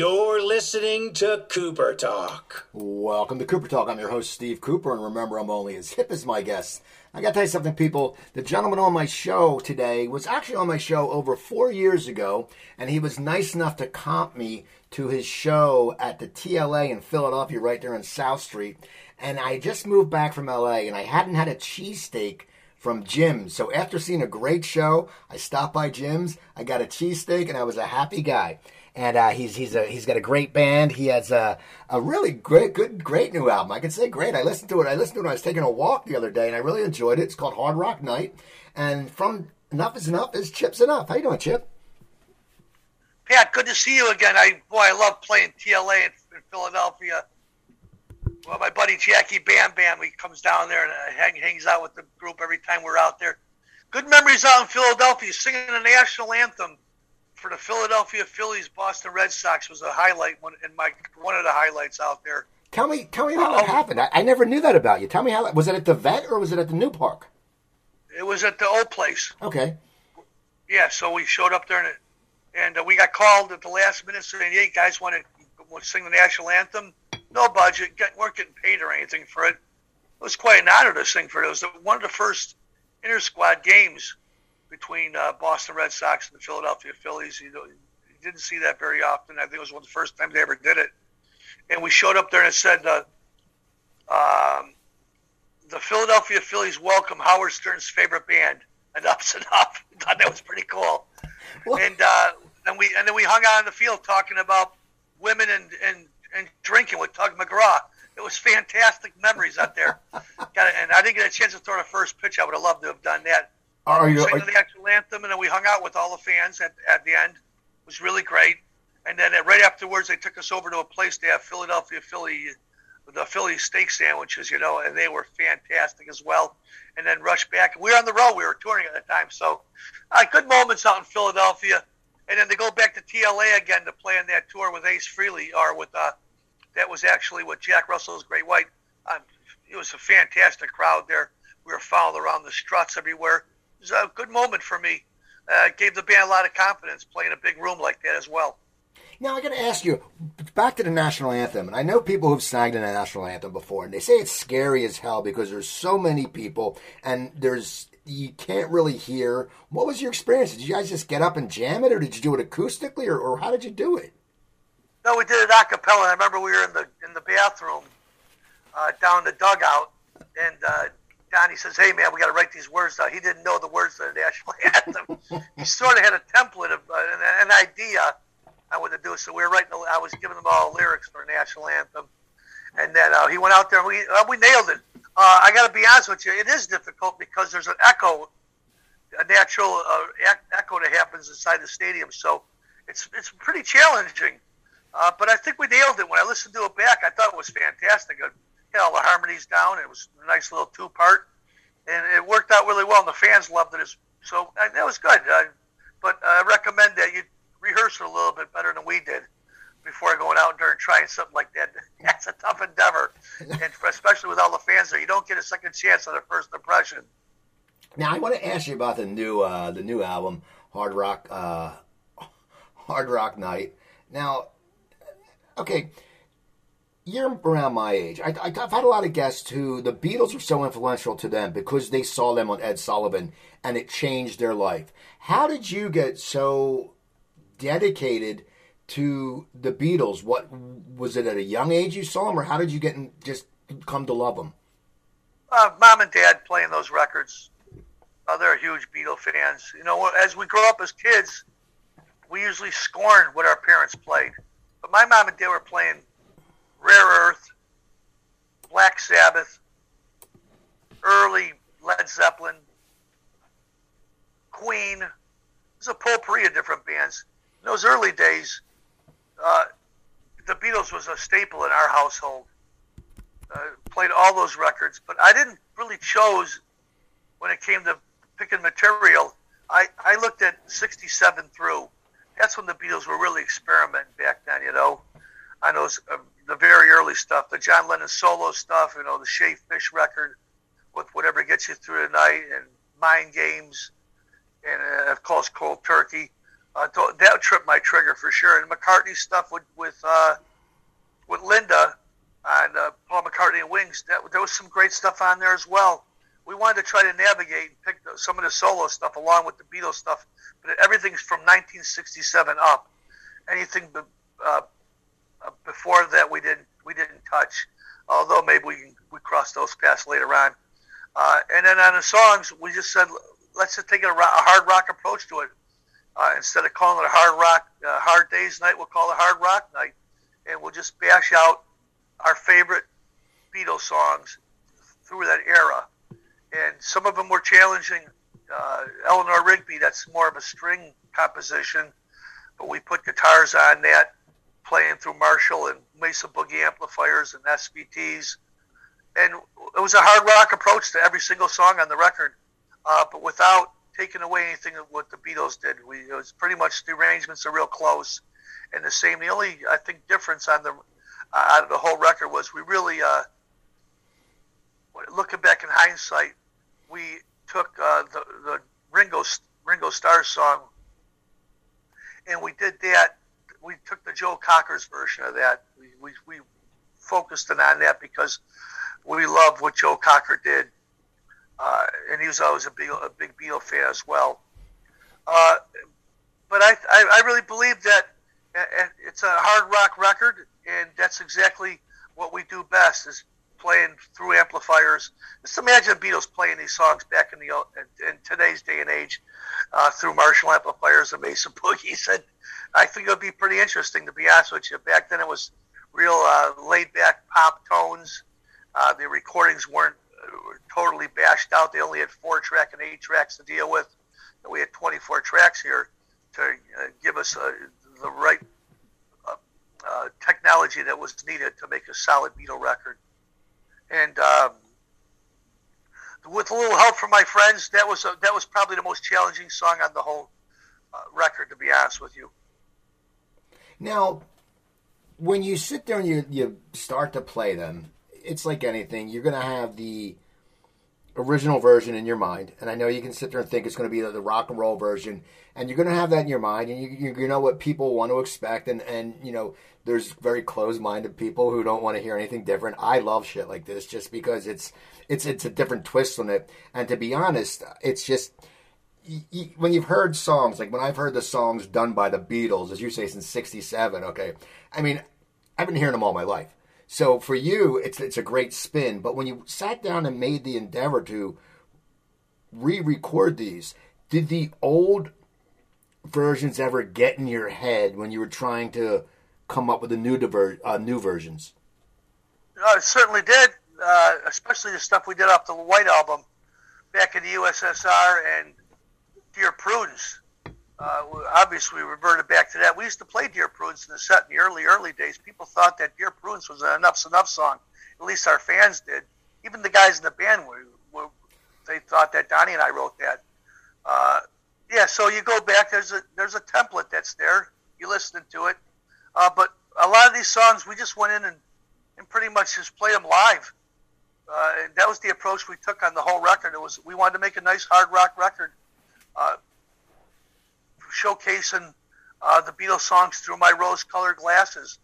You're listening to Cooper Talk. Welcome to Cooper Talk. I'm your host, Steve Cooper, and remember, I'm only as hip as my guests. I gotta tell you something, people. The gentleman on my show today was actually on my show over four years ago, and he was nice enough to comp me to his show at the TLA in Philadelphia, right there on South Street. And I just moved back from LA, and I hadn't had a cheesesteak from Jim's. So after seeing a great show, I stopped by Jim's, I got a cheesesteak, and I was a happy guy and uh, he's he's a he's got a great band. He has a a really great good great new album. I can say great. I listened to it. I listened to it. when I was taking a walk the other day, and I really enjoyed it. It's called Hard Rock Night, and from Enuff Z'Nuff is Chip Z'Nuff. How you doing, Chip? Pat, good to see you again. I boy, I love playing TLA in, in Philadelphia. Well, my buddy Jackie Bam Bam, he comes down there and uh, hang, hangs out with the group every time we're out there. Good memories out in Philadelphia, singing the national anthem for the Philadelphia Phillies, Boston Red Sox was a highlight one in my one of the highlights out there. Tell me, tell me how that happened. I, I, never knew that about you. Tell me how was it at the vet or was it at the new park? It was at the old place. Okay. Yeah, so we showed up there and and uh, we got called at the last minute saying, "Hey, guys, want to sing the national anthem? No budget, get, weren't getting paid or anything for it. It was quite an honor to sing for it. It was one of the first inter squad games between uh, Boston Red Sox and the Philadelphia Phillies. You, know, you didn't see that very often. I think it was one of the first times they ever did it. And we showed up there and it said, uh, um, the Philadelphia Phillies welcome Howard Stern's favorite band, And Enuff Z'Nuff. I thought that was pretty cool. What? And uh, and we and then we hung out in the field talking about women and and, and drinking with Tug McGraw. It was fantastic memories out there. Got it, and I didn't get a chance to throw the first pitch. I would have loved to have done that. Are you, sang are, the actual anthem, and then we hung out with all the fans at, at the end. It was really great. And then uh, right afterwards, they took us over to a place they have Philadelphia Philly, the Philly steak sandwiches, you know, and they were fantastic as well. And then rushed back. We were on the road. We were touring at the time, so uh, good moments out in Philadelphia. And then to go back to TLA again to play on that tour with Ace Frehley, or with uh, that was actually with Jack Russell's Great White. Um, it was a fantastic crowd there. We were followed around the struts everywhere was a good moment for me. Uh, gave the band a lot of confidence playing a big room like that as well. Now I got to ask you, back to the national anthem, and I know people who've sang the national anthem before, and they say it's scary as hell because there's so many people, and there's you can't really hear. What was your experience? Did you guys just get up and jam it, or did you do it acoustically, or, or how did you do it? No, we did it a cappella. I remember we were in the in the bathroom uh, down the dugout, and uh, Donnie says, "Hey man, we got to write these words down." He didn't know the words of the national anthem. he sort of had a template of uh, an, an, idea on what to do. So we were writing. I was giving them all lyrics for a national anthem, and then uh, he went out there and we uh, we nailed it. Uh, I got to be honest with you, it is difficult because there's an echo, a natural uh, echo that happens inside the stadium. So it's it's pretty challenging. Uh, but I think we nailed it. When I listened to it back, I thought it was fantastic had all the harmonies down. It was a nice little two part, and it worked out really well. And the fans loved it. So uh, that was good. Uh, but I recommend that you rehearse it a little bit better than we did before going out there and trying something like that. That's a tough endeavor, and especially with all the fans there, you don't get a second chance on a first impression. Now I want to ask you about the new uh, the new album, Hard Rock uh, Hard Rock Night. Now, okay you're around my age. I, have had a lot of guests who the Beatles were so influential to them because they saw them on Ed Sullivan and it changed their life. How did you get so dedicated to the Beatles? What was it at a young age you saw them, or how did you get in, just come to love them? Uh, Mom and Dad playing those records. Uh, they're huge Beatle fans. You know, as we grow up as kids, we usually scorn what our parents played. But my mom and dad were playing Rare Earth, Black Sabbath, early Led Zeppelin, Queen. There's a potpourri of different bands. In those early days, uh, the Beatles was a staple in our household. Uh, played all those records, but I didn't really chose when it came to picking material. I, I looked at 67 through. That's when the Beatles were really experimenting back then, you know. I know uh, the very early stuff, the John Lennon solo stuff, you know, the Shaved Fish record with whatever gets you through the night, and Mind Games, and uh, of course Cold Turkey. uh, that tripped my trigger for sure. And McCartney stuff with with uh, with Linda and uh, Paul McCartney and Wings. That there was some great stuff on there as well. We wanted to try to navigate and pick the, some of the solo stuff along with the Beatles stuff, but everything's from 1967 up. Anything be, uh, uh, before that we didn't we didn't touch. Although maybe we we crossed those paths later on. Uh, and then on the songs, we just said let's just take a, a hard rock approach to it. Uh, instead of calling it a hard rock, uh, hard days night, we'll call it hard rock night, and we'll just bash out our favorite Beatles songs through that era. And some of them were challenging. Uh, Eleanor Rigby, that's more of a string composition, but we put guitars on that, playing through Marshall and Mesa Boogie amplifiers and SVTs. And it was a hard rock approach to every single song on the record, uh, but without taking away anything of what the Beatles did. We it was pretty much the arrangements are real close and the same. The only I think difference on the uh, out of the whole record was we really uh, looking back in hindsight, we took uh, the the Ringo Ringo Starr song and we did that. We took the Joe Cocker's version of that. We we, we focused in on that because we love what Joe Cocker did uh, and he was always a big, a big Beatle fan as well. Uh, but I, I, I, really believe that it's a hard rock record, and that's exactly what we do best is playing through amplifiers. Just imagine the Beatles playing these songs back in the in, today's day and age uh, through Marshall amplifiers and Mesa boogies, and I think it would be pretty interesting to be honest with you. Back then, it was real uh, laid back pop tones. Uh, the recordings weren't totally bashed out. They only had four track and eight tracks to deal with. And we had 24 tracks here to uh, give us uh, the right uh, uh, technology that was needed to make a solid Beatle record. And um, with a little help from my friends, that was a, that was probably the most challenging song on the whole uh, record, to be honest with you. Now, when you sit there and you, you start to play them, it's like anything. You're going to have the original version in your mind, and I know you can sit there and think it's going to be the, rock and roll version, and you're going to have that in your mind, and you, you, know what people want to expect, and and you know there's very closed-minded people who don't want to hear anything different. I love shit like this just because it's it's it's a different twist on it, and to be honest, it's just. when you've heard songs like when I've heard the songs done by the Beatles, as you say, since '67, okay, I mean, I've been hearing them all my life. So for you, it's it's a great spin. But when you sat down and made the endeavor to re-record these, did the old versions ever get in your head when you were trying to come up with the new diver- uh, new versions? Uh, it certainly did, uh, especially the stuff we did off the White Album back in the USSR and Dear Prudence uh, obviously we reverted back to that. We used to play Dear Prudence in the set in the early, early days. People thought that Dear Prudence was an Enuff Z'Nuff song. At least our fans did. Even the guys in the band were, were they thought that Donnie and I wrote that. Uh, yeah, so you go back. There's a there's a template that's there. You listen to it, uh, but a lot of these songs we just went in and, and pretty much just played them live. Uh, and that was the approach we took on the whole record. It was we wanted to make a nice hard rock record. Uh, showcasing uh, the Beatles songs through my rose-colored glasses.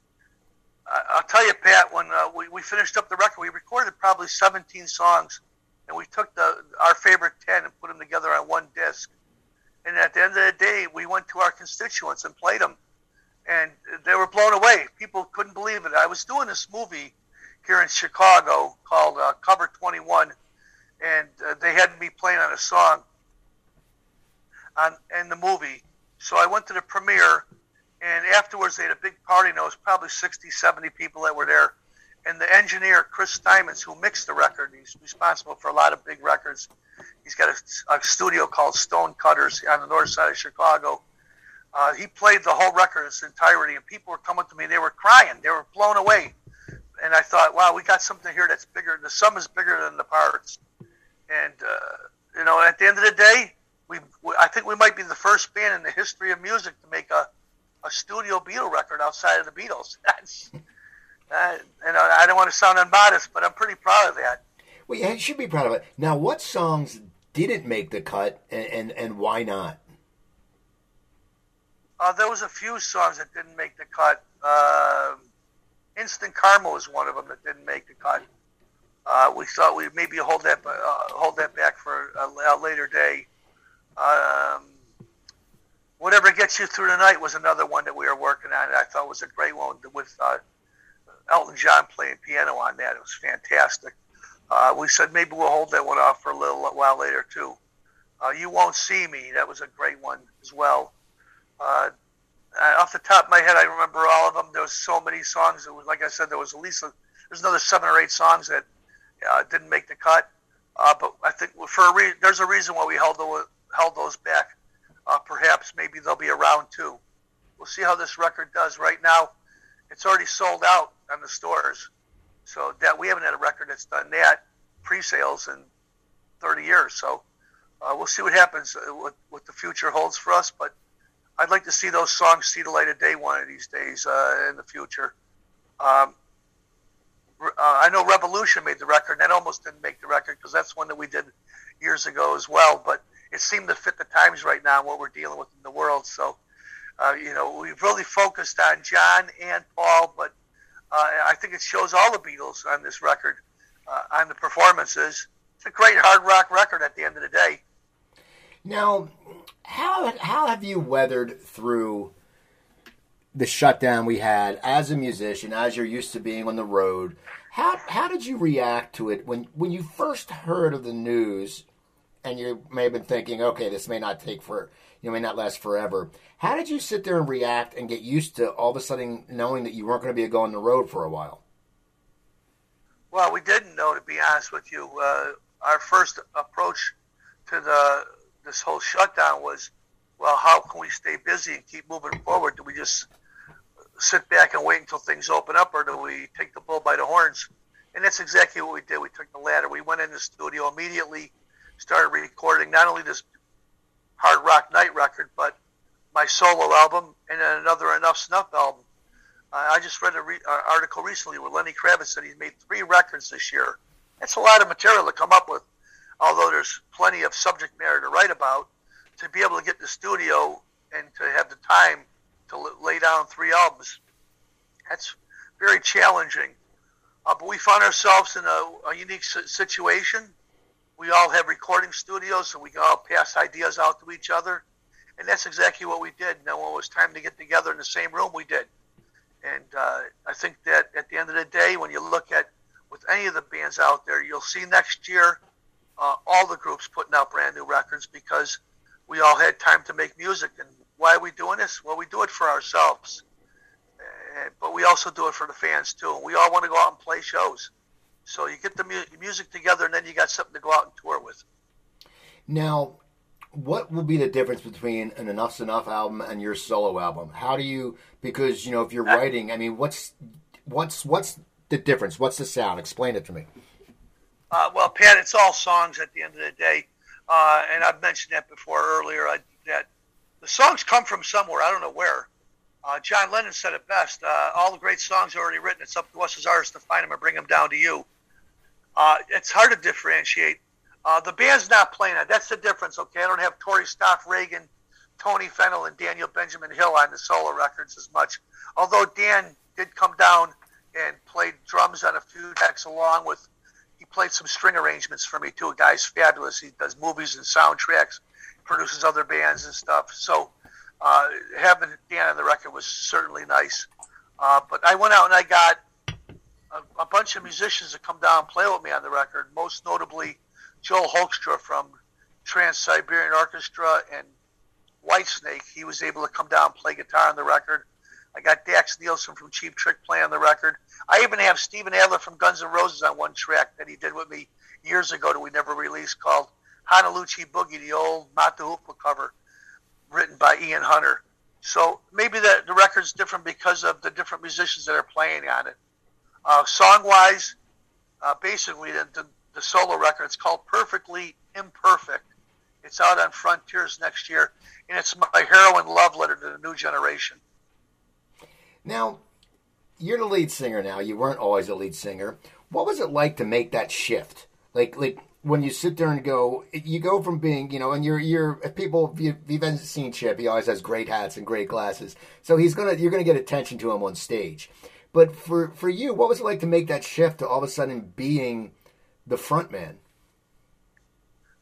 I'll tell you, Pat, when uh, we, we finished up the record, we recorded probably 17 songs, and we took the our favorite 10 and put them together on one disc. And at the end of the day, we went to our constituents and played them, and they were blown away. People couldn't believe it. I was doing this movie here in Chicago called uh, Cover 21, and uh, they had me playing on a song on in the movie so I went to the premiere, and afterwards they had a big party, and there was probably 60, 70 people that were there. And the engineer, Chris Steinmetz, who mixed the record, he's responsible for a lot of big records. He's got a, a studio called Stone Cutters on the north side of Chicago. Uh, he played the whole record its entirety, and people were coming to me. They were crying. They were blown away. And I thought, wow, we got something here that's bigger. The sum is bigger than the parts. And, uh, you know, at the end of the day, we, I think we might be the first band in the history of music to make a, a studio Beatle record outside of the Beatles. That's, and I don't want to sound unmodest, but I'm pretty proud of that. Well, you should be proud of it. Now, what songs didn't make the cut, and, and, and why not? Uh, there was a few songs that didn't make the cut. Uh, Instant Karma was one of them that didn't make the cut. Uh, we thought we'd maybe hold that uh, hold that back for a, a later day. Um, Whatever gets you through the night was another one that we were working on. I thought was a great one with uh, Elton John playing piano on that. It was fantastic. Uh, we said maybe we'll hold that one off for a little while later too. You won't see me. That was a great one as well. Uh, off the top of my head, I remember all of them. There was so many songs. It was like I said, there was at least a, there's another seven or eight songs that uh, didn't make the cut. Uh, but I think for a re- there's a reason why we held the, held those back uh, perhaps maybe they'll be around too. We'll see how this record does. Right now, it's already sold out on the stores, so that we haven't had a record that's done that pre-sales in 30 years. So uh, we'll see what happens, uh, what, what the future holds for us. But I'd like to see those songs see the light of day one of these days uh, in the future. Um, uh, I know Revolution made the record, and that almost didn't make the record because that's one that we did years ago as well. But it seemed to fit the times right now and what we're dealing with in the world. So, uh, you know, we've really focused on John and Paul, but uh, I think it shows all the Beatles on this record, uh, on the performances. It's a great hard rock record at the end of the day. Now, how how have you weathered through the shutdown we had as a musician, as you're used to being on the road? How how did you react to it when when you first heard of the news and you may have been thinking, okay, this may not take for you know, may not last forever. How did you sit there and react and get used to all of a sudden knowing that you weren't going to be going the road for a while? Well, we didn't know, to be honest with you. Uh, our first approach to the this whole shutdown was, well, how can we stay busy and keep moving forward? Do we just sit back and wait until things open up, or do we take the bull by the horns? And that's exactly what we did. We took the latter. We went in the studio immediately started recording not only this hard rock night record, but my solo album and then another Enuff Z'Nuff album. Uh, I just read an re- uh, article recently where Lenny Kravitz said he's made three records this year. That's a lot of material to come up with, although there's plenty of subject matter to write about. To be able to get the studio and to have the time to lay down three albums, that's very challenging. Uh, but we found ourselves in a, a unique situation we all have recording studios, so we can all pass ideas out to each other. And that's exactly what we did. Now, when it was time to get together in the same room, we did. And uh, I think that at the end of the day, when you look at with any of the bands out there, you'll see next year uh, all the groups putting out brand new records because we all had time to make music. And why are we doing this? Well, we do it for ourselves, uh, but we also do it for the fans too. We all want to go out and play shows. So you get the mu- music together, and then you got something to go out and tour with. Now, what will be the difference between an Enuff Z'Nuff album and your solo album? How do you? Because you know, if you're writing, I mean, what's what's what's the difference? What's the sound? Explain it to me. Uh, well, Pat, it's all songs at the end of the day, uh, and I've mentioned that before earlier. I, that the songs come from somewhere. I don't know where. Uh, John Lennon said it best. Uh, all the great songs are already written. It's up to us as artists to find them and bring them down to you. Uh, it's hard to differentiate. Uh, the band's not playing it. That's the difference, okay? I don't have Tori Stoffregen, Tony Fennell, and Daniel Benjamin Hill on the solo records as much. Although Dan did come down and played drums on a few tracks along with, played some string arrangements for me too. Guy's fabulous. He does movies and soundtracks, produces other bands and stuff. So uh, having Dan on the record was certainly nice. Uh, but I went out and I got a, a, bunch of musicians to come down and play with me on the record. Most notably, Joel Hoekstra from Trans Siberian Orchestra and Whitesnake. He was able to come down and play guitar on the record. I got Dax Nielsen from Cheap Trick playing on the record. I even have Steven Adler from Guns N' Roses on one track that he did with me years ago that we never released called Honaloochie Boogie, the old Hoople cover written by Ian Hunter. So maybe the, the record's different because of the different musicians that are playing on it. Uh, song wise, uh, basically, the, the, the, solo record, it's called Perfectly Imperfect. It's out on Frontiers next year, and it's my heroin love letter to the new generation. Now, you're the lead singer now. You weren't always a lead singer. What was it like to make that shift? Like, like when you sit there and go, you go from being, you know, and you're you're people. You've, you've seen Chip. He always has great hats and great glasses, so he's gonna you're gonna get attention to him on stage. But for for you, what was it like to make that shift to all of a sudden being the front man?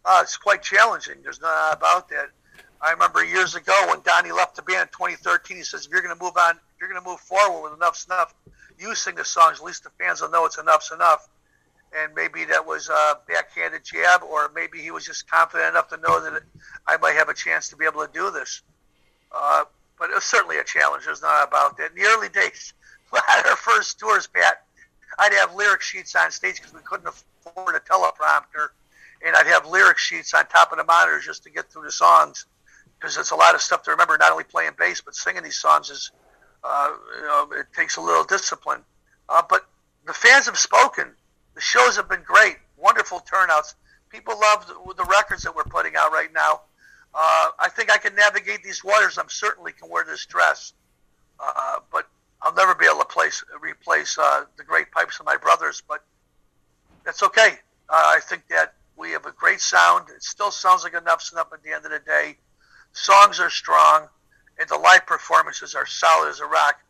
Uh, it's quite challenging. There's no doubt about that. I remember years ago when Donnie left the band in 2013. He says, "If you're going to move on, if you're going to move forward with Enuff Z'Nuff, you sing the songs. At least the fans will know it's Enuff Z'Nuff." And maybe that was a backhanded jab, or maybe he was just confident enough to know that I might have a chance to be able to do this. Uh, but it was certainly a challenge. There's not about that. In the early days, at our first tours, Pat, I'd have lyric sheets on stage because we couldn't afford a teleprompter, and I'd have lyric sheets on top of the monitors just to get through the songs because it's a lot of stuff to remember. Not only playing bass, but singing these songs is, uh, you know, it takes a little discipline. Uh, but the fans have spoken. The shows have been great, wonderful turnouts. People love the, the records that we're putting out right now. Uh, I think I can navigate these waters. I'm certainly can wear this dress, uh, but I'll never be able to place, replace uh, the great pipes of my brothers. But that's okay. Uh, I think that we have a great sound. It still sounds like Enuff Z'Nuff at the end of the day songs are strong, and the live performances are solid as a rock.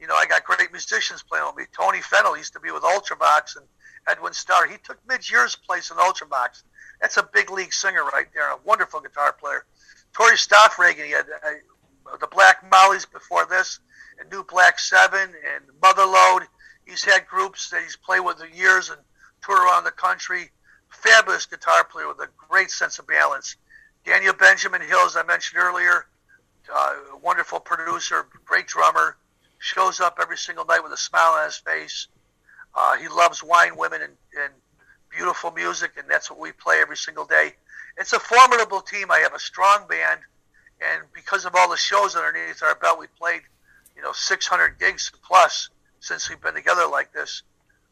You know, I got great musicians playing with me. Tony Fennell used to be with Ultravox, and Edwin Starr. He took Midge Ure's place in Ultravox. That's a big league singer right there, a wonderful guitar player. Tori Stoffregen, he had uh, the Black Mollies before this, and New Black Seven, and Motherload. He's had groups that he's played with for years and toured around the country. Fabulous guitar player with a great sense of balance. Daniel Benjamin Hills, I mentioned earlier, uh, wonderful producer, great drummer, shows up every single night with a smile on his face. Uh, he loves wine, women, and, and beautiful music, and that's what we play every single day. It's a formidable team. I have a strong band, and because of all the shows underneath our belt, we played, you know, 600 gigs plus since we've been together like this.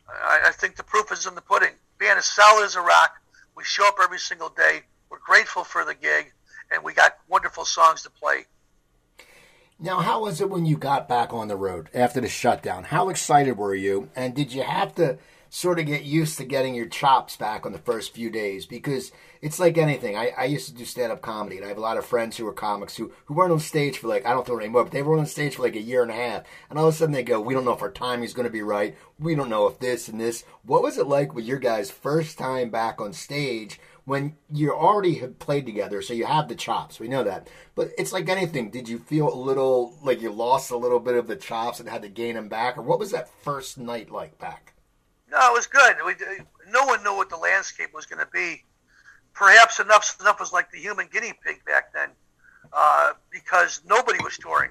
I, I think the proof is in the pudding. Band is solid as a rock. We show up every single day. We're grateful for the gig, and we got wonderful songs to play. Now, how was it when you got back on the road after the shutdown? How excited were you? And did you have to sort of get used to getting your chops back on the first few days? Because it's like anything. I, I used to do stand up comedy, and I have a lot of friends who are comics who, who weren't on stage for like, I don't know anymore, but they were on stage for like a year and a half. And all of a sudden they go, We don't know if our timing is going to be right. We don't know if this and this. What was it like with your guys' first time back on stage when you already have played together, so you have the chops. We know that. But it's like anything. Did you feel a little like you lost a little bit of the chops and had to gain them back, or what was that first night like back? No, it was good. We, no one knew what the landscape was going to be. Perhaps Enuff Z'Nuff was like the human guinea pig back then, uh, because nobody was touring.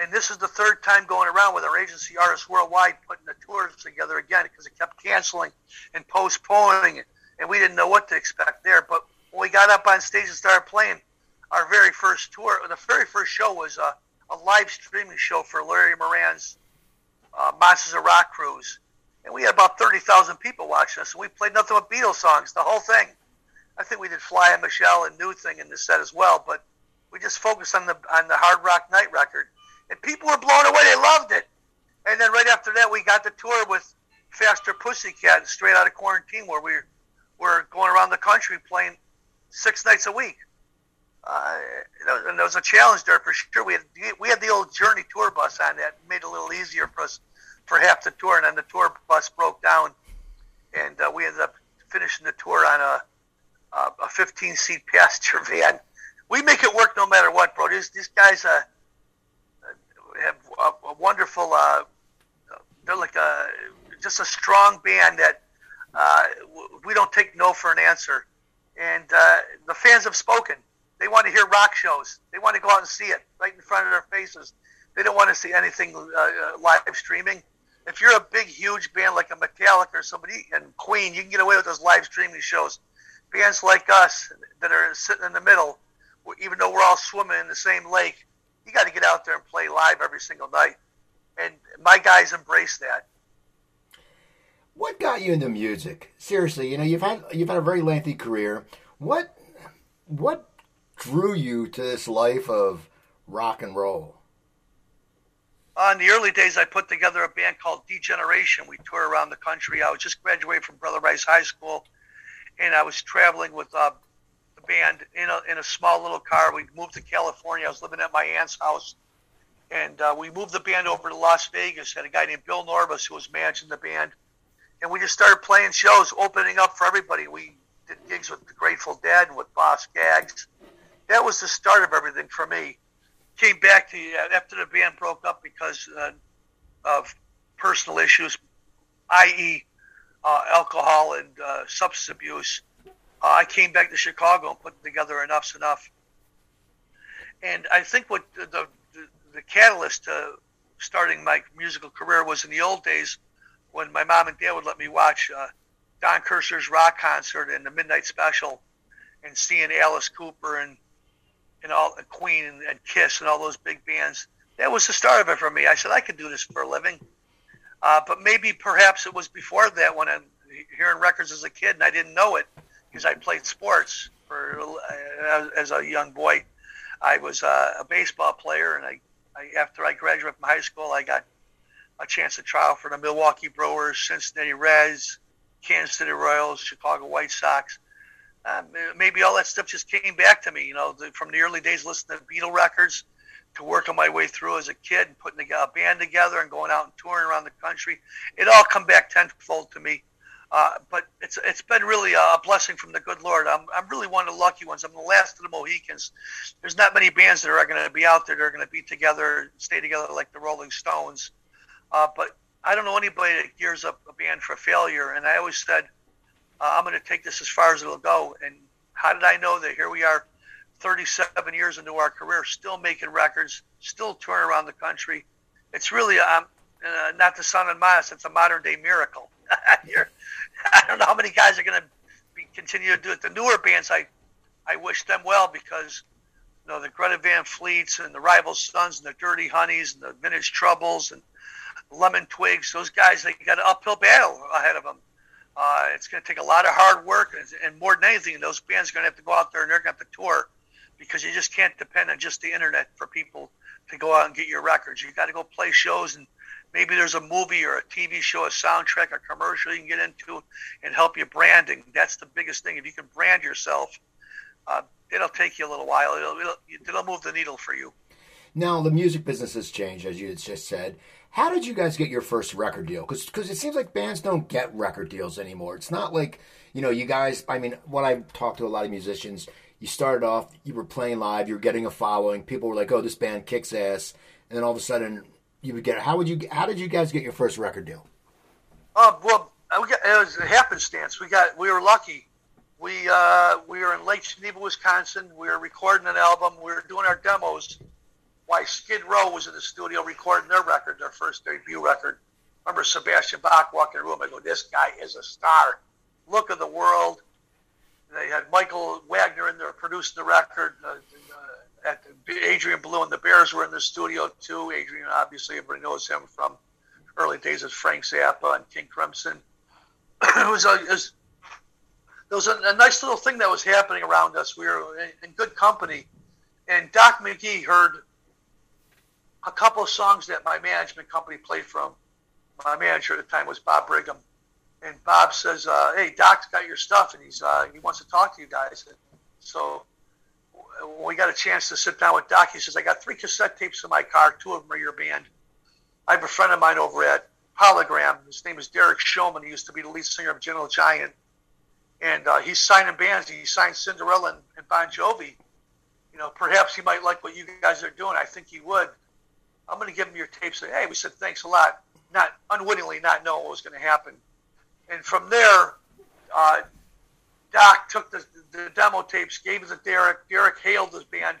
And this is the third time going around with our agency, Artists Worldwide, putting the tours together again because it kept canceling and postponing it and we didn't know what to expect there. But when we got up on stage and started playing, our very first tour, the very first show was a, a live streaming show for Larry Morand's uh, Monsters of Rock cruise, and we had about thirty thousand people watching us. And we played nothing but Beatles songs, the whole thing. I think we did Fly and Michelle and New Thing in the set as well, but we just focused on the on the Hard Rock Night record, and people were blown away. They loved it. And then right after that, we got the tour with Faster Pussycat, straight out of quarantine, where we were going around the country playing six nights a week. Uh, and there was a challenge there for sure. We had we had the old Journey tour bus on that, made it a little easier for us for half the tour, and then the tour bus broke down, and uh, we ended up finishing the tour on a a 15 seat passenger van. We make it work no matter what, bro. These these guys uh, have a, a wonderful. Uh, they're like a just a strong band that uh, we don't take no for an answer. And uh, the fans have spoken. They want to hear rock shows. They want to go out and see it right in front of their faces. They don't want to see anything uh, uh, live streaming. If you're a big, huge band like a Metallica or somebody and Queen, you can get away with those live streaming shows. Bands like us that are sitting in the middle, even though we're all swimming in the same lake, you got to get out there and play live every single night. And my guys embrace that. What got you into music? Seriously, you know, you've had you've had a very lengthy career. What what drew you to this life of rock and roll? Uh, in the early days, I put together a band called Degeneration. We tour around the country. I was just graduated from Brother Rice High School, and I was traveling with uh, the band in a in a small little car. We moved to California. I was living at my aunt's house, and uh, we moved the band over to Las Vegas. Had a guy named Bill Norbus who was managing the band, and we just started playing shows, opening up for everybody. We did gigs with the Grateful Dead, and with Boz Scaggs. That was the start of everything for me. Came back to uh, after the band broke up because uh, of personal issues, i.e., uh, alcohol and uh, substance abuse. Uh, I came back to Chicago and put together Enuff Z'Nuff. And I think what the, the, the catalyst to starting my musical career was in the old days when my mom and dad would let me watch uh, Don Kirshner's rock concert and the Midnight Special and seeing Alice Cooper and and all and Queen and, and Kiss and all those big bands. That was the start of it for me. I said I could do this for a living. Uh, but maybe perhaps it was before that when I'm hearing records as a kid and I didn't know it because I played sports for uh, as a young boy. I was uh, a baseball player, and I, I after I graduated from high school, I got a chance to trial for the Milwaukee Brewers, Cincinnati Reds, Kansas City Royals, Chicago White Sox. Um, maybe all that stuff just came back to me, you know, the, from the early days listening to Beatle records to working my way through as a kid and putting a band together and going out and touring around the country. It all come back tenfold to me. Uh, but it's it's been really a blessing from the good Lord. I'm, I'm really one of the lucky ones. I'm the last of the Mohicans. There's not many bands that are going to be out there that are going to be together, stay together like the Rolling Stones. Uh, but I don't know anybody that gears up a band for failure. And I always said, uh, I'm going to take this as far as it'll go. And how did I know that here we are 37 years into our career, still making records, still touring around the country. It's really, um, uh, not to sound unmodest, it's a modern day miracle. I don't know how many guys are going to continue to do it. The newer bands, I, I wish them well because, you know, the Greta Van Fleets and the Rival Sons and the Dirty Honeys and the Vintage Troubles and Lemon Twigs, those guys, they got an uphill battle ahead of them. Uh, it's going to take a lot of hard work, and, and more than anything, those bands are going to have to go out there and they're going to have to tour because you just can't depend on just the internet for people to go out and get your records. You got to go play shows and maybe there's a movie or a TV show, a soundtrack, a commercial you can get into and help you branding. That's the biggest thing. If you can brand yourself, uh, it'll take you a little while. It'll, it'll, it'll move the needle for you. Now the music business has changed, as you just said. How did you guys get your first record deal? Because it seems like bands don't get record deals anymore. It's not like you know you guys. I mean, when I talk to a lot of musicians, you started off, you were playing live, you were getting a following. People were like, "Oh, this band kicks ass," and then all of a sudden, you would get. How would you? How did you guys get your first record deal? Uh, well, we got, it was a happenstance. We got we were lucky. We uh, we were in Lake Geneva, Wisconsin. We were recording an album. We were doing our demos. While Skid Row was in the studio recording their record, their first debut record. remember Sebastian Bach walking in the room. I go, "This guy is a star. Look of the world." They had Michael Wagner in there producing the record. Uh, uh, at Adrian Belew and the Bears were in the studio too. Adrian, obviously, everybody knows him from early days as Frank Zappa and King Crimson. it was a, it was, there was a, a, nice little thing that was happening around us. We were in, in good company, and Doc McGhee heard a couple of songs that my management company played from. My manager at the time was Bob Brigham, and Bob says, uh, "Hey, Doc's got your stuff, and he's uh, he wants to talk to you guys." And so when we got a chance to sit down with Doc, he says, "I got three cassette tapes in my car. Two of them are your band." I have a friend of mine over at PolyGram. His name is Derek Shulman. He used to be the lead singer of Gentle Giant, and uh, he's signing bands. He signed Cinderella and, and Bon Jovi. You know, perhaps he might like what you guys are doing. I think he would. I'm going to give him your tapes. Say, Hey, we said thanks a lot. Not unwittingly, not knowing what was going to happen and from there, uh, Doc took the, the demo tapes, gave it to Derek. Derek hailed his band,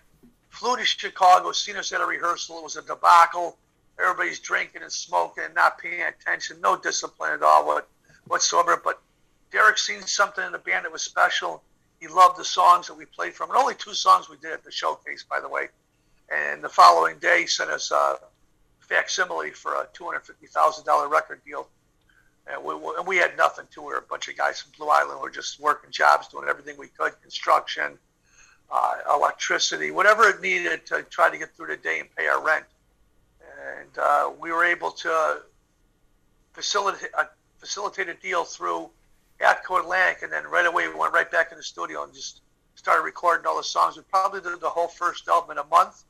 flew to Chicago, seen us at a rehearsal. It was a debacle. Everybody's drinking and smoking and not paying attention. No discipline at all what, whatsoever. But Derek seen something in the band that was special. He loved the songs that we played from. And only two songs we did at the showcase, by the way. And the following day, sent us a facsimile for a $250,000 record deal and we, and we had nothing to. We were a bunch of guys from Blue Island. We were just working jobs, doing everything we could, construction, uh, electricity, whatever it needed to try to get through the day and pay our rent. And uh, we were able to facilitate, uh, facilitate a deal through Atco Atlantic, and then right away we went right back in the studio and just started recording all the songs. We probably did the whole first album in a month.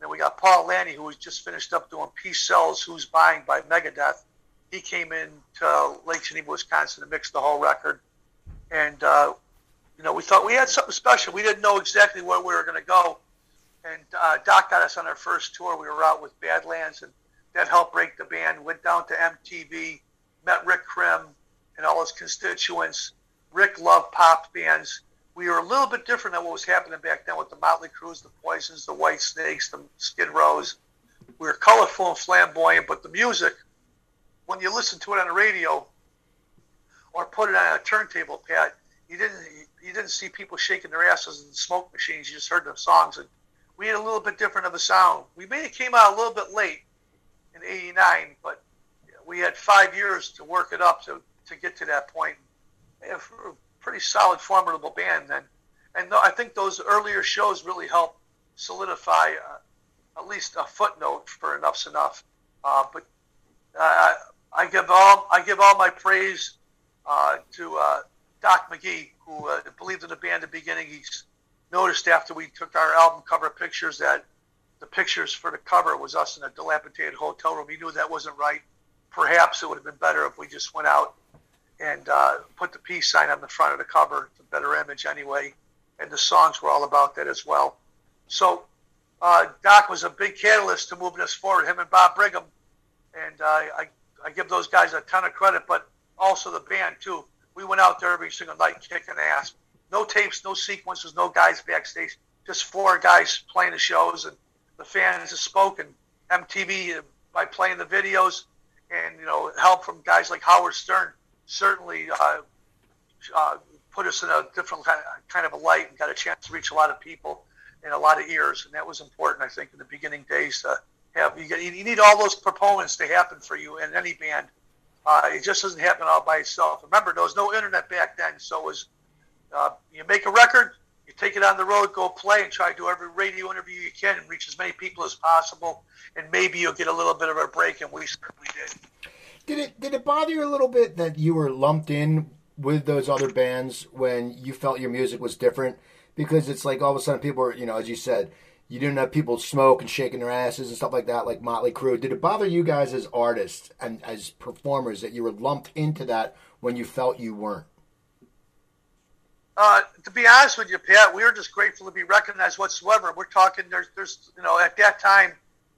Then we got Paul Lani, who was just finished up doing Peace Sells, Who's Buying by Megadeth. He came in to Lake Geneva, Wisconsin to mix the whole record. And, uh, you know, we thought we had something special. We didn't know exactly where we were going to go. And uh, Doc got us on our first tour. We were out with Badlands, and that helped break the band. Went down to MTV, met Rick Krim and all his constituents. Rick loved pop bands we were a little bit different than what was happening back then with the Motley Crues, the Poisons, the White Snakes, the Skid Rows. We were colorful and flamboyant, but the music, when you listen to it on the radio or put it on a turntable, Pat, you didn't you didn't see people shaking their asses in smoke machines. You just heard the songs, and we had a little bit different of a sound. We may have came out a little bit late in '89, but we had five years to work it up to to get to that point pretty solid, formidable band then. And I think those earlier shows really helped solidify uh, at least a footnote for Enuff Z'Nuff. Uh, but uh, I give all I give all my praise uh, to uh, Doc McGhee, who uh, believed in the band at the beginning. He's noticed after we took our album cover pictures that the pictures for the cover was us in a dilapidated hotel room. He knew that wasn't right. Perhaps it would have been better if we just went out and uh, put the peace sign on the front of the cover. A better image anyway. And the songs were all about that as well. So uh, Doc was a big catalyst to moving us forward, him and Bob Brigham. And uh, I, I give those guys a ton of credit, but also the band, too. We went out there every single night kicking ass. No tapes, no sequences, no guys backstage, just four guys playing the shows. And the fans have spoken. MTV, uh, by playing the videos, and, you know, help from guys like Howard Stern certainly uh, uh, put us in a different kind of kind of a light and got a chance to reach a lot of people in a lot of ears, and that was important, I think, in the beginning days to have. You, get, you need all those proponents to happen for you in any band. Uh, it just doesn't happen all by itself. Remember, there was no internet back then, so it was uh, you make a record, you take it on the road, go play, and try to do every radio interview you can and reach as many people as possible, and maybe you'll get a little bit of a break, and we certainly did. Did it did it bother you a little bit that you were lumped in with those other bands when you felt your music was different? Because it's like all of a sudden people are, you know, as you said, you didn't have people smoke and shaking their asses and stuff like that, like Motley Crue. Did it bother you guys as artists and as performers that you were lumped into that when you felt you weren't? Uh, to be honest with you, Pat, we were just grateful to be recognized whatsoever. We're talking there's there's you know at that time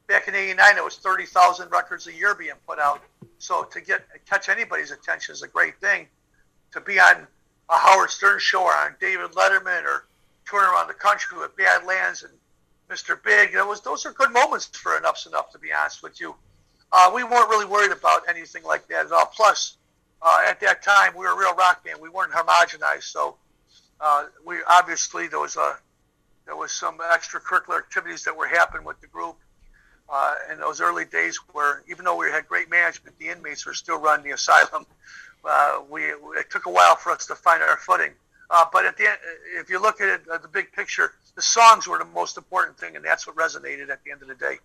back in '89 it was thirty thousand records a year being put out. So to get catch anybody's attention is a great thing. To be on a Howard Stern show or on David Letterman or touring around the country with Badlands and Mr. Big, that was those are good moments for Enuff Z'Nuff. To be honest with you, uh, we weren't really worried about anything like that at all. Plus, uh, at that time we were a real rock band. We weren't homogenized, so uh, we obviously there was a there was some extracurricular activities that were happening with the group uh, in those early days where even though we had great management, the inmates were still running the asylum. Uh, we it took a while for us to find our footing. Uh, but at the end, if you look at it, uh, the big picture, the songs were the most important thing, and that's what resonated at the end of the day.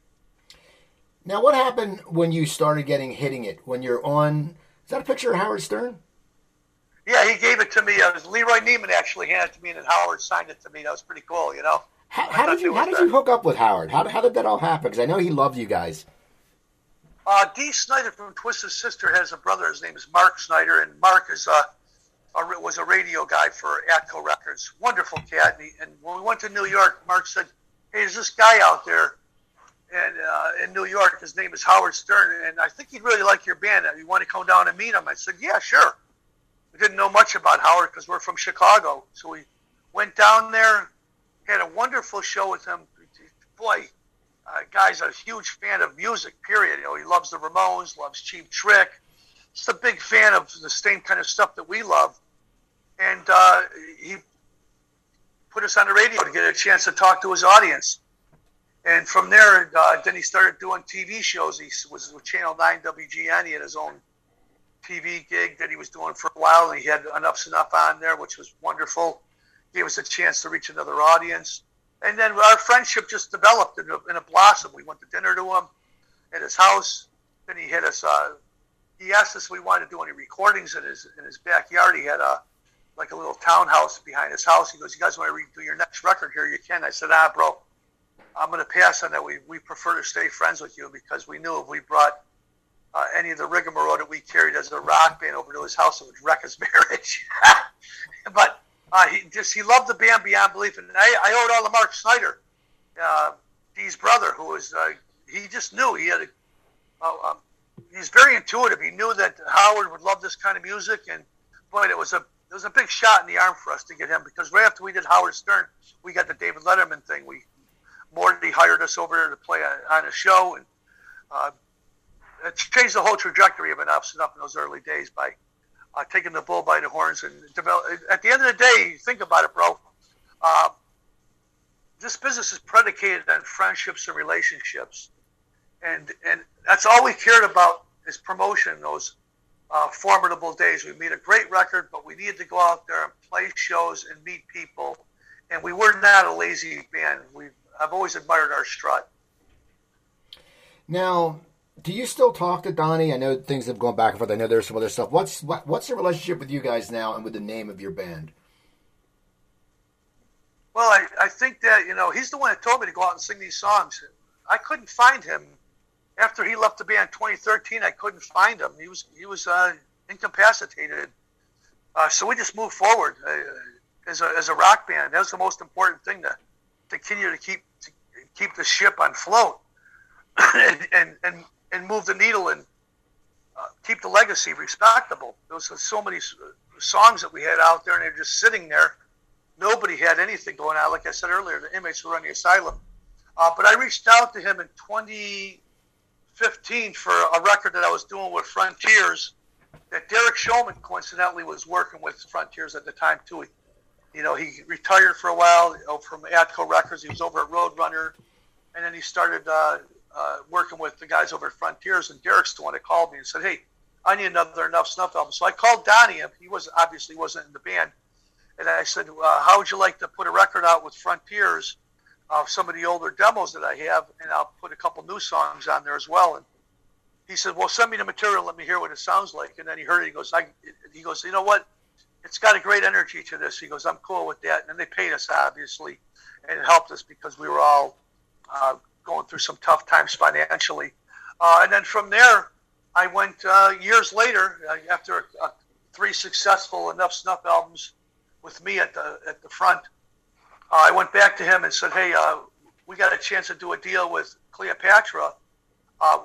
Now, what happened when you started getting hitting it? When you're on, is that a picture of Howard Stern? Yeah, he gave it to me. It was Leroy Neiman actually handed it to me, and then Howard signed it to me. That was pretty cool, you know. How, how did you How did you hook up with Howard? How, how did that all happen? Because I know he loved you guys. Uh, Dee Snider from Twisted Sister has a brother. His name is Mark Snider, and Mark is a, a was a radio guy for Atco Records. Wonderful cat. And, he, and, when we went to New York, Mark said, "Hey, there's this guy out there, and uh, in New York. His name is Howard Stern, and I think he'd really like your band. You want to come down and meet him?" I said, "Yeah, sure." We didn't know much about Howard because we're from Chicago, so we went down there had a wonderful show with him. Boy, uh, guy's a huge fan of music. Period. You know, he loves the Ramones, loves Cheap Trick. Just a big fan of the same kind of stuff that we love. And uh, he put us on the radio to get a chance to talk to his audience. And from there, uh, then he started doing TV shows. He was with Channel 9 WGN. He had his own TV gig that he was doing for a while, and he had Enough on there, which was wonderful gave us a chance to reach another audience. And then our friendship just developed in a, in a blossom. We went to dinner to him at his house. Then he hit us uh, he asked us if we wanted to do any recordings in his in his backyard. He had a like a little townhouse behind his house. He goes, "You guys want to re- do your next record here? You can." I said, "Ah, bro, I'm going to pass on that. We we prefer to stay friends with you because we knew if we brought uh, any of the rigmarole that we carried as a rock band over to his house, it would wreck his marriage." but uh, he just he loved the band beyond belief, and I, I owed all to Mark Snider, uh, Dee's brother, who was uh, he just knew he had a. Uh, um, he's very intuitive. He knew that Howard would love this kind of music, and boy, it was a it was a big shot in the arm for us to get him because right after we did Howard Stern, we got the David Letterman thing. We Morty hired us over there to play on, on a show, and uh, it changed the whole trajectory of Enuff up in those early days by uh, taking the bull by the horns and develop. At the end of the day, think about it, bro. Uh, this business is predicated on friendships and relationships, and and that's all we cared about is promotion. Those uh, formidable days. We made a great record, but we needed to go out there and play shows and meet people. And we were not a lazy band. We I've always admired our strut. Now, do you still talk to Donnie? I know things have gone back and forth. I know there's some other stuff. What's what, what's the relationship with you guys now and with the name of your band? Well, I, I think that you know he's the one that told me to go out and sing these songs. I couldn't find him after he left the band in 2013. I couldn't find him. He was he was uh, incapacitated. Uh, so we just moved forward uh, as a as a rock band. That was the most important thing to to continue to keep to keep the ship on float and, and and and move the needle and uh, keep the legacy respectable. There was so many songs that we had out there, and they're just sitting there. Nobody had anything going on. Like I said earlier, the inmates were running the asylum. Uh, but I reached out to him in 2015 for a record that I was doing with Frontiers that Derek Shulman coincidentally was working with Frontiers at the time too. He, you know, he retired for a while from Atco Records. He was over at Roadrunner, and then he started uh, uh, working with the guys over at Frontiers. And Derek's the one that called me and said, "Hey, I need another Enuff Z'Nuff album." So I called Donnie. He was obviously wasn't in the band, and I said, uh, "How would you like to put a record out with Frontiers of some of the older demos that I have, and I'll put a couple new songs on there as well?" And he said, "Well, send me the material. Let me hear what it sounds like." And then he heard it. He goes, "I," he goes, "You know what? It's got a great energy to this." He goes, "I'm cool with that." And then they paid us obviously, and it helped us because we were all uh, going through some tough times financially. Uh, and then from there, I went uh, years later uh, after three successful Enuff Z'Nuff albums with me at the at the front. Uh, I went back to him and said, "Hey, uh, we got a chance to do a deal with Cleopatra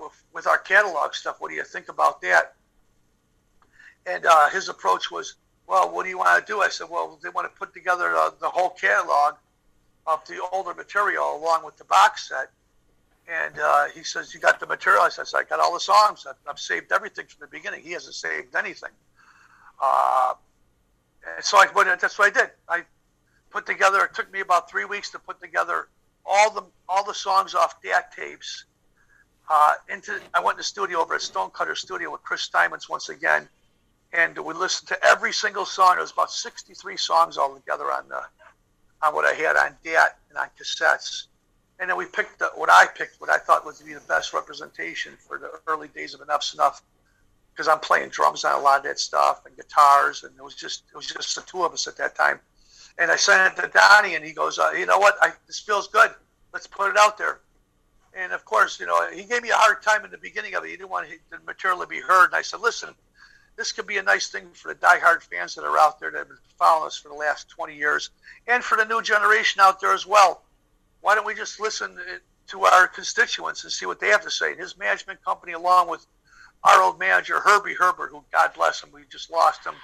with, with, our catalog stuff. What do you think about that?" And his approach was, "Well, what do you want to do?" I said, "Well, they want to put together the whole catalog." Of the older material along with the box set, and uh, he says, "You got the material?" I says, "I got all the songs. I've, I've saved everything from the beginning. He hasn't saved anything." Uh, and so I, that's what I did. I put together. It took me about three weeks to put together all the all the songs off DAT tapes. Uh, into I went in the studio over at Stonecutter Studio with Chris Steinmetz once again, and we listened to every single song. It was about 63 songs all together on the on what I had on DAT and on cassettes and then we picked the, what I picked, what I thought was to be the best representation for the early days of Enuff Z'Nuff, because I'm playing drums on a lot of that stuff and guitars, and it was just it was just the two of us at that time. And I sent it to Donnie, and he goes, uh, "You know what? I, this feels good. Let's put it out there." And of course, you know, he gave me a hard time in the beginning of it. He didn't want the material to be heard, and I said, "Listen, this could be a nice thing for the diehard fans that are out there that have been following us for the last 20 years, and for the new generation out there as well." Why don't we just listen to our constituents and see what they have to say? And his management company, along with our old manager, Herbie Herbert, who, God bless him, we just lost him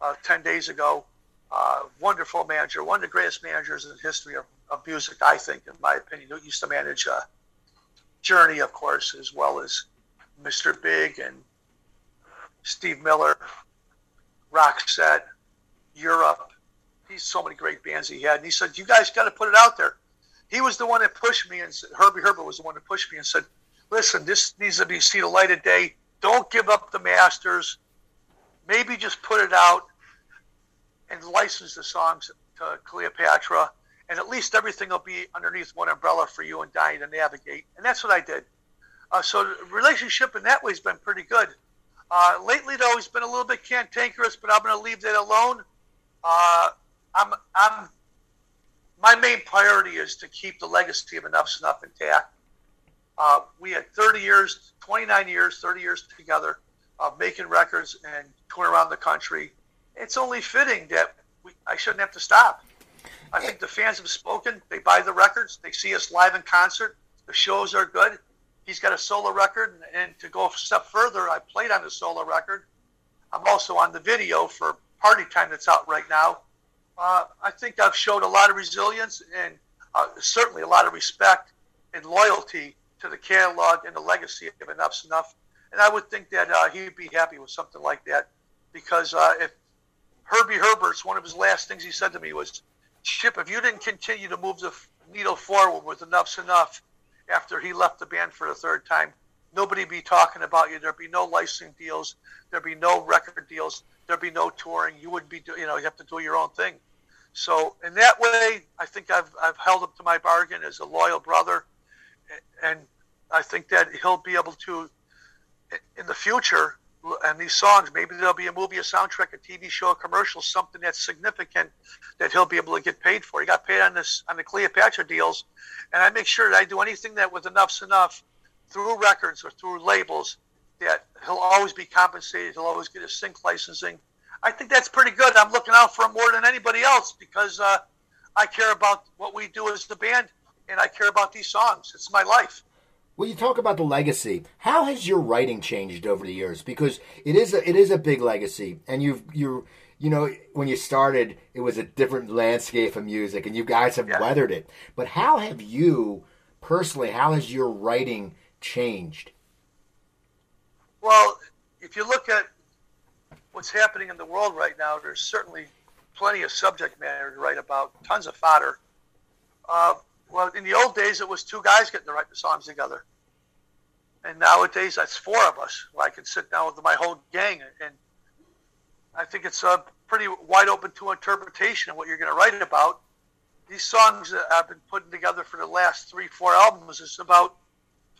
uh, 10 days ago. Uh, wonderful manager, one of the greatest managers in the history of, of music, I think, in my opinion. Who used to manage uh, Journey, of course, as well as Mr. Big and Steve Miller, Roxette, Europe. He's so many great bands he had. And he said, You guys got to put it out there he was the one that pushed me, and Herbie Herbert was the one that pushed me and said, "Listen, this needs to be see the light of day. Don't give up the masters. Maybe just put it out and license the songs to Cleopatra, and at least everything will be underneath one umbrella for you and Donnie to navigate." And that's what I did. Uh, so the relationship in that way has been pretty good. Uh, lately, though, he's been a little bit cantankerous, but I'm going to leave that alone. Uh, I'm, I'm, my main priority is to keep the legacy of Enuff Z'Nuff intact. Uh, we had 30 years, 29 years, 30 years together of making records and touring around the country. It's only fitting that we, I shouldn't have to stop. I think the fans have spoken. They buy the records. They see us live in concert. The shows are good. He's got a solo record, and to go a step further, I played on the solo record. I'm also on the video for Party Time that's out right now. Uh, I think I've showed a lot of resilience and uh, certainly a lot of respect and loyalty to the catalog and the legacy of Enuff Z'Nuff. And I would think that uh, he'd be happy with something like that because uh, if Herbie Herbert's one of his last things he said to me was, Chip, if you didn't continue to move the needle forward with Enuff Z'Nuff after he left the band for the third time, nobody'd be talking about you. There'd be no licensing deals. There'd be no record deals. There'd be no touring. You wouldn't be, you know, you have to do your own thing. So in that way, I think I've I've held up to my bargain as a loyal brother, and I think that he'll be able to, in the future, and these songs, maybe there'll be a movie, a soundtrack, a TV show, a commercial, something that's significant that he'll be able to get paid for. He got paid on this on the Cleopatra deals, and I make sure that I do anything that with Enuff Z'Nuff through records or through labels that he'll always be compensated. He'll always get his sync licensing. I think that's pretty good. I'm looking out for him more than anybody else because uh, I care about what we do as the band, and I care about these songs. It's my life. Well, you talk about the legacy. How has your writing changed over the years? Because it is a, it is a big legacy, and you've you you know when you started, it was a different landscape of music, and you guys have yeah. weathered it. But how have you personally? How has your writing changed? Well, if you look at what's happening in the world right now, there's certainly plenty of subject matter to write about, tons of fodder. Uh, well, in the old days, it was two guys getting to write the songs together. And nowadays, that's four of us. I can sit down with my whole gang, and I think it's a pretty wide open to interpretation of what you're going to write about. These songs that I've been putting together for the last three, four albums is about.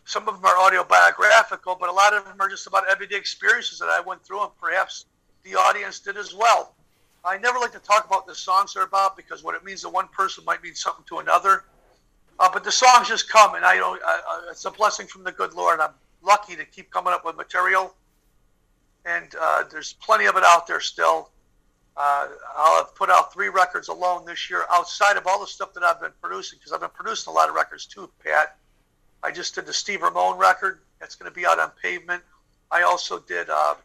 Some of them are autobiographical, but a lot of them are just about everyday experiences that I went through, and perhaps the audience did as well. I never like to talk about the songs they're about because what it means to one person might mean something to another. Uh, but the songs just come, and I don't. Uh, it's a blessing from the good Lord. I'm lucky to keep coming up with material, and uh, there's plenty of it out there still. Uh, I'll have put out three records alone this year, outside of all the stuff that I've been producing, because I've been producing a lot of records too, Pat. I just did the Steve Ramone record. That's going to be out on Pavement. I also did uh,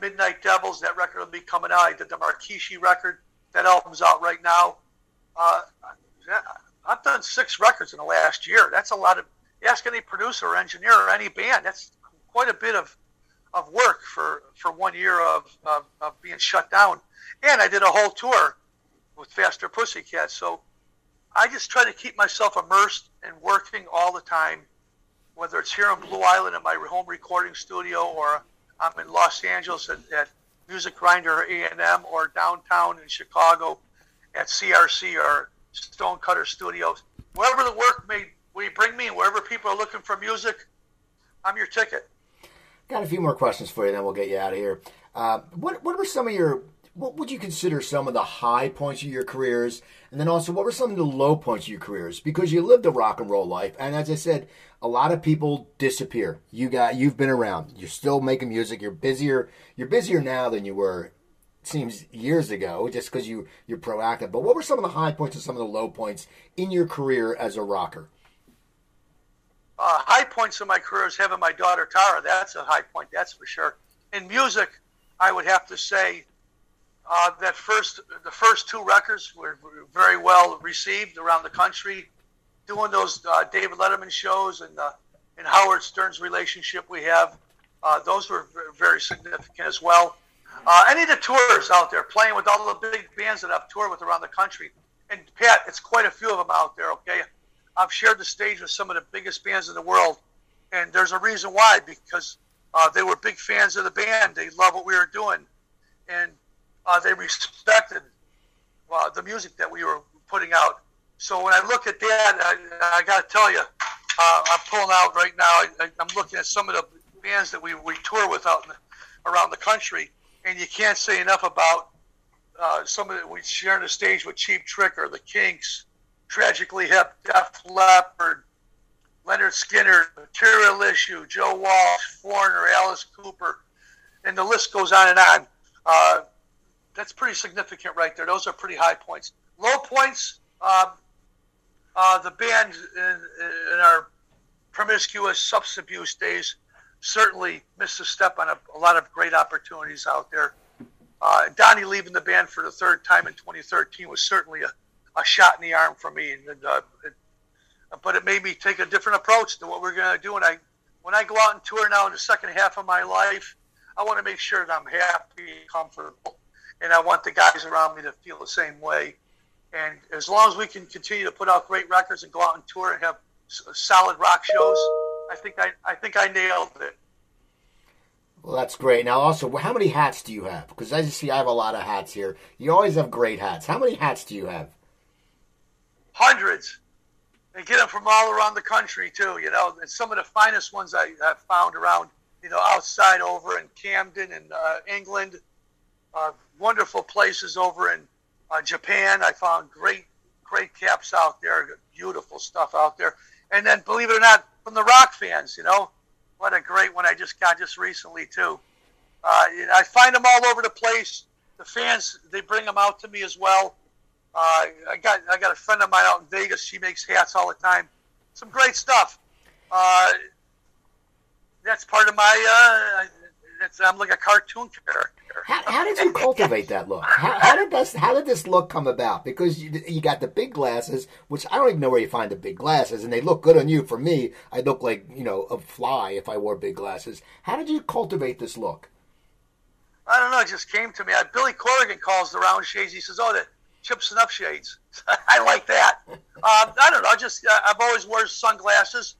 Midnight Devils. That record will be coming out. I did the Markishi record. That album's out right now. Uh, I've done six records in the last year. That's a lot of. Ask any producer or engineer or any band. That's quite a bit of of work for for one year of, of, of being shut down. And I did a whole tour with Faster Pussycat. So I just try to keep myself immersed and working all the time, whether it's here in Blue Island at my home recording studio or I'm in Los Angeles at, at Music Grinder A&M or downtown in Chicago at CRC or Stonecutter Studios. Wherever the work may we bring me, wherever people are looking for music, I'm your ticket. Got a few more questions for you, then we'll get you out of here. Uh, what what were some of your what would you consider some of the high points of your careers, and then also what were some of the low points of your careers? Because you lived a rock and roll life, and as I said, a lot of people disappear. You got you've been around. You're still making music. You're busier. You're busier now than you were seems years ago, just because you you're proactive. But what were some of the high points and some of the low points in your career as a rocker? Uh, high points of my career is having my daughter Tara. That's a high point, that's for sure. In music, I would have to say uh, that first the first two records were very well received around the country. Doing those uh, David Letterman shows and uh, and Howard Stern's relationship we have, uh, those were very significant as well. Uh, any of the tours out there, playing with all the big bands that I've toured with around the country. And Pat, it's quite a few of them out there. Okay, I've shared the stage with some of the biggest bands in the world, and there's a reason why because uh, they were big fans of the band. They love what we were doing, and uh, they respected uh, the music that we were putting out. So when I look at that, I, I got to tell you, uh, I'm pulling out right now. I, am looking at some of the bands that we, we tour with out the around the country. And you can't say enough about uh, some of the, we sharing the stage with Cheap Trick or the Kinks, Tragically Hip, Def Leppard, Lynyrd Skynyrd, Material Issue, Joe Walsh, Foreigner, Alice Cooper, and the list goes on and on. Uh, that's pretty significant right there. Those are pretty high points. Low points, um, uh, the band in, in, our promiscuous substance abuse days certainly missed a step on a, a lot of great opportunities out there. Uh, Donnie leaving the band for the third time in 2013 was certainly a, a shot in the arm for me. And, uh, it, but it made me take a different approach to what we're going to do. And I, when I go out and tour now in the second half of my life, I want to make sure that I'm happy and comfortable. And I want the guys around me to feel the same way. And as long as we can continue to put out great records and go out and tour and have solid rock shows, I think I, I think I nailed it. Well, that's great. Now, also, how many hats do you have? Because as you see, I have a lot of hats here. You always have great hats. How many hats do you have? Hundreds. And get them from all around the country too. You know, and some of the finest ones I have found around. You know, outside over in Camden and uh, England. Uh, wonderful places over in uh, Japan. I found great, great caps out there. Beautiful stuff out there. And then, believe it or not, from the rock fans, you know, what a great one I just got just recently too. Uh, I find them all over the place. The fans they bring them out to me as well. Uh, I got I got a friend of mine out in Vegas. She makes hats all the time. Some great stuff. Uh, that's part of my. Uh, I'm like a cartoon character. How, how, did you cultivate that look? How, how, did this How did this look come about? Because you, you got the big glasses, which I don't even know where you find the big glasses, and they look good on you. For me, I look like you know a fly if I wore big glasses. How did you cultivate this look? I don't know. It just came to me. I, Billy Corgan calls the round shades. He says, "Oh, the Chip Z'Nuff shades." I like that. um, I don't know. I just uh, I've always wore sunglasses,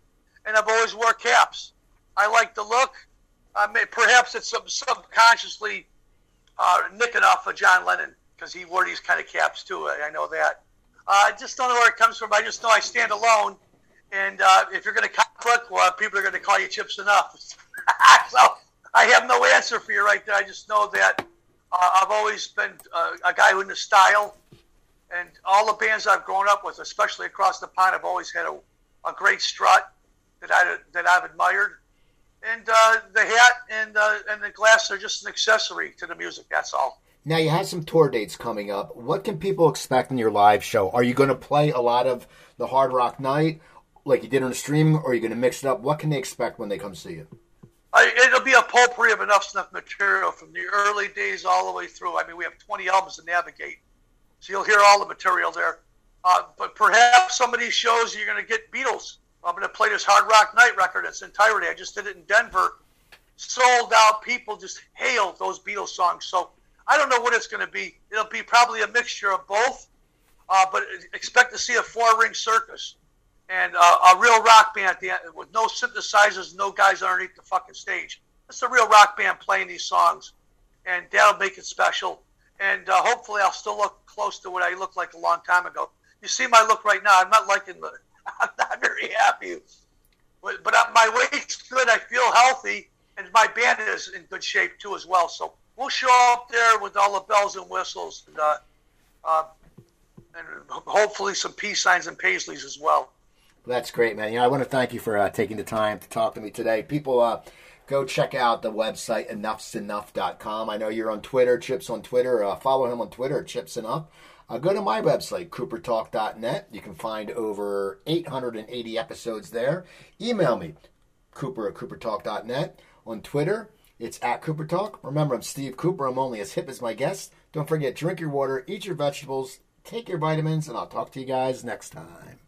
and I've always wore caps. I like the look. I mean, perhaps it's sub- subconsciously uh, nicking off of John Lennon because he wore these kind of caps too. I, I know that. Uh, I just don't know where it comes from. I just know I stand alone. And uh, if you're going to conflict, well, people are going to call you Chip Z'Nuff. so I have no answer for you right there. I just know that uh, I've always been uh, a guy who in the style. And all the bands I've grown up with, especially across the pond, have always had a, a great strut that, I, that I've admired and uh, the hat and uh, and the glass are just an accessory to the music. That's all. Now you have some tour dates coming up. What can people expect in your live show? Are you going to play a lot of the Hardrock Nite like you did on the stream, or are you going to mix it up? What can they expect when they come see you? I, it'll be a potpourri of Enuff Z'Nuff material from the early days all the way through. I mean, we have 20 albums to navigate, so you'll hear all the material there. Uh, but perhaps some of these shows you're going to get Beatles I'm going to play this Hardrock Nite record in its entirety. I just did it in Denver. Sold out. People just hailed those Beatles songs. So I don't know what it's going to be. It'll be probably a mixture of both. Uh, but expect to see a four-ring circus and uh, a real rock band at the end with no synthesizers, no guys underneath the fucking stage. It's a real rock band playing these songs, and that'll make it special. And uh, hopefully, I'll still look close to what I looked like a long time ago. You see my look right now. I'm not liking the I'm not very happy. But, but my weight's good. I feel healthy, and my band is in good shape too as well. So we'll show up there with all the bells and whistles, and, uh, uh, and hopefully some peace signs and paisleys as well. That's great, man. You know, I want to thank you for uh, taking the time to talk to me today. People, uh, go check out the website enuffznuff.com. I know you're on Twitter, Chips on Twitter. Uh, follow him on Twitter, Chip Z'Nuff. Uh, go to my website, coopertalk.net. You can find over 880 episodes there. Email me, cooper at coopertalk.net. On Twitter, it's at coopertalk. Remember, I'm Steve Cooper. I'm only as hip as my guests. Don't forget, drink your water, eat your vegetables, take your vitamins, and I'll talk to you guys next time.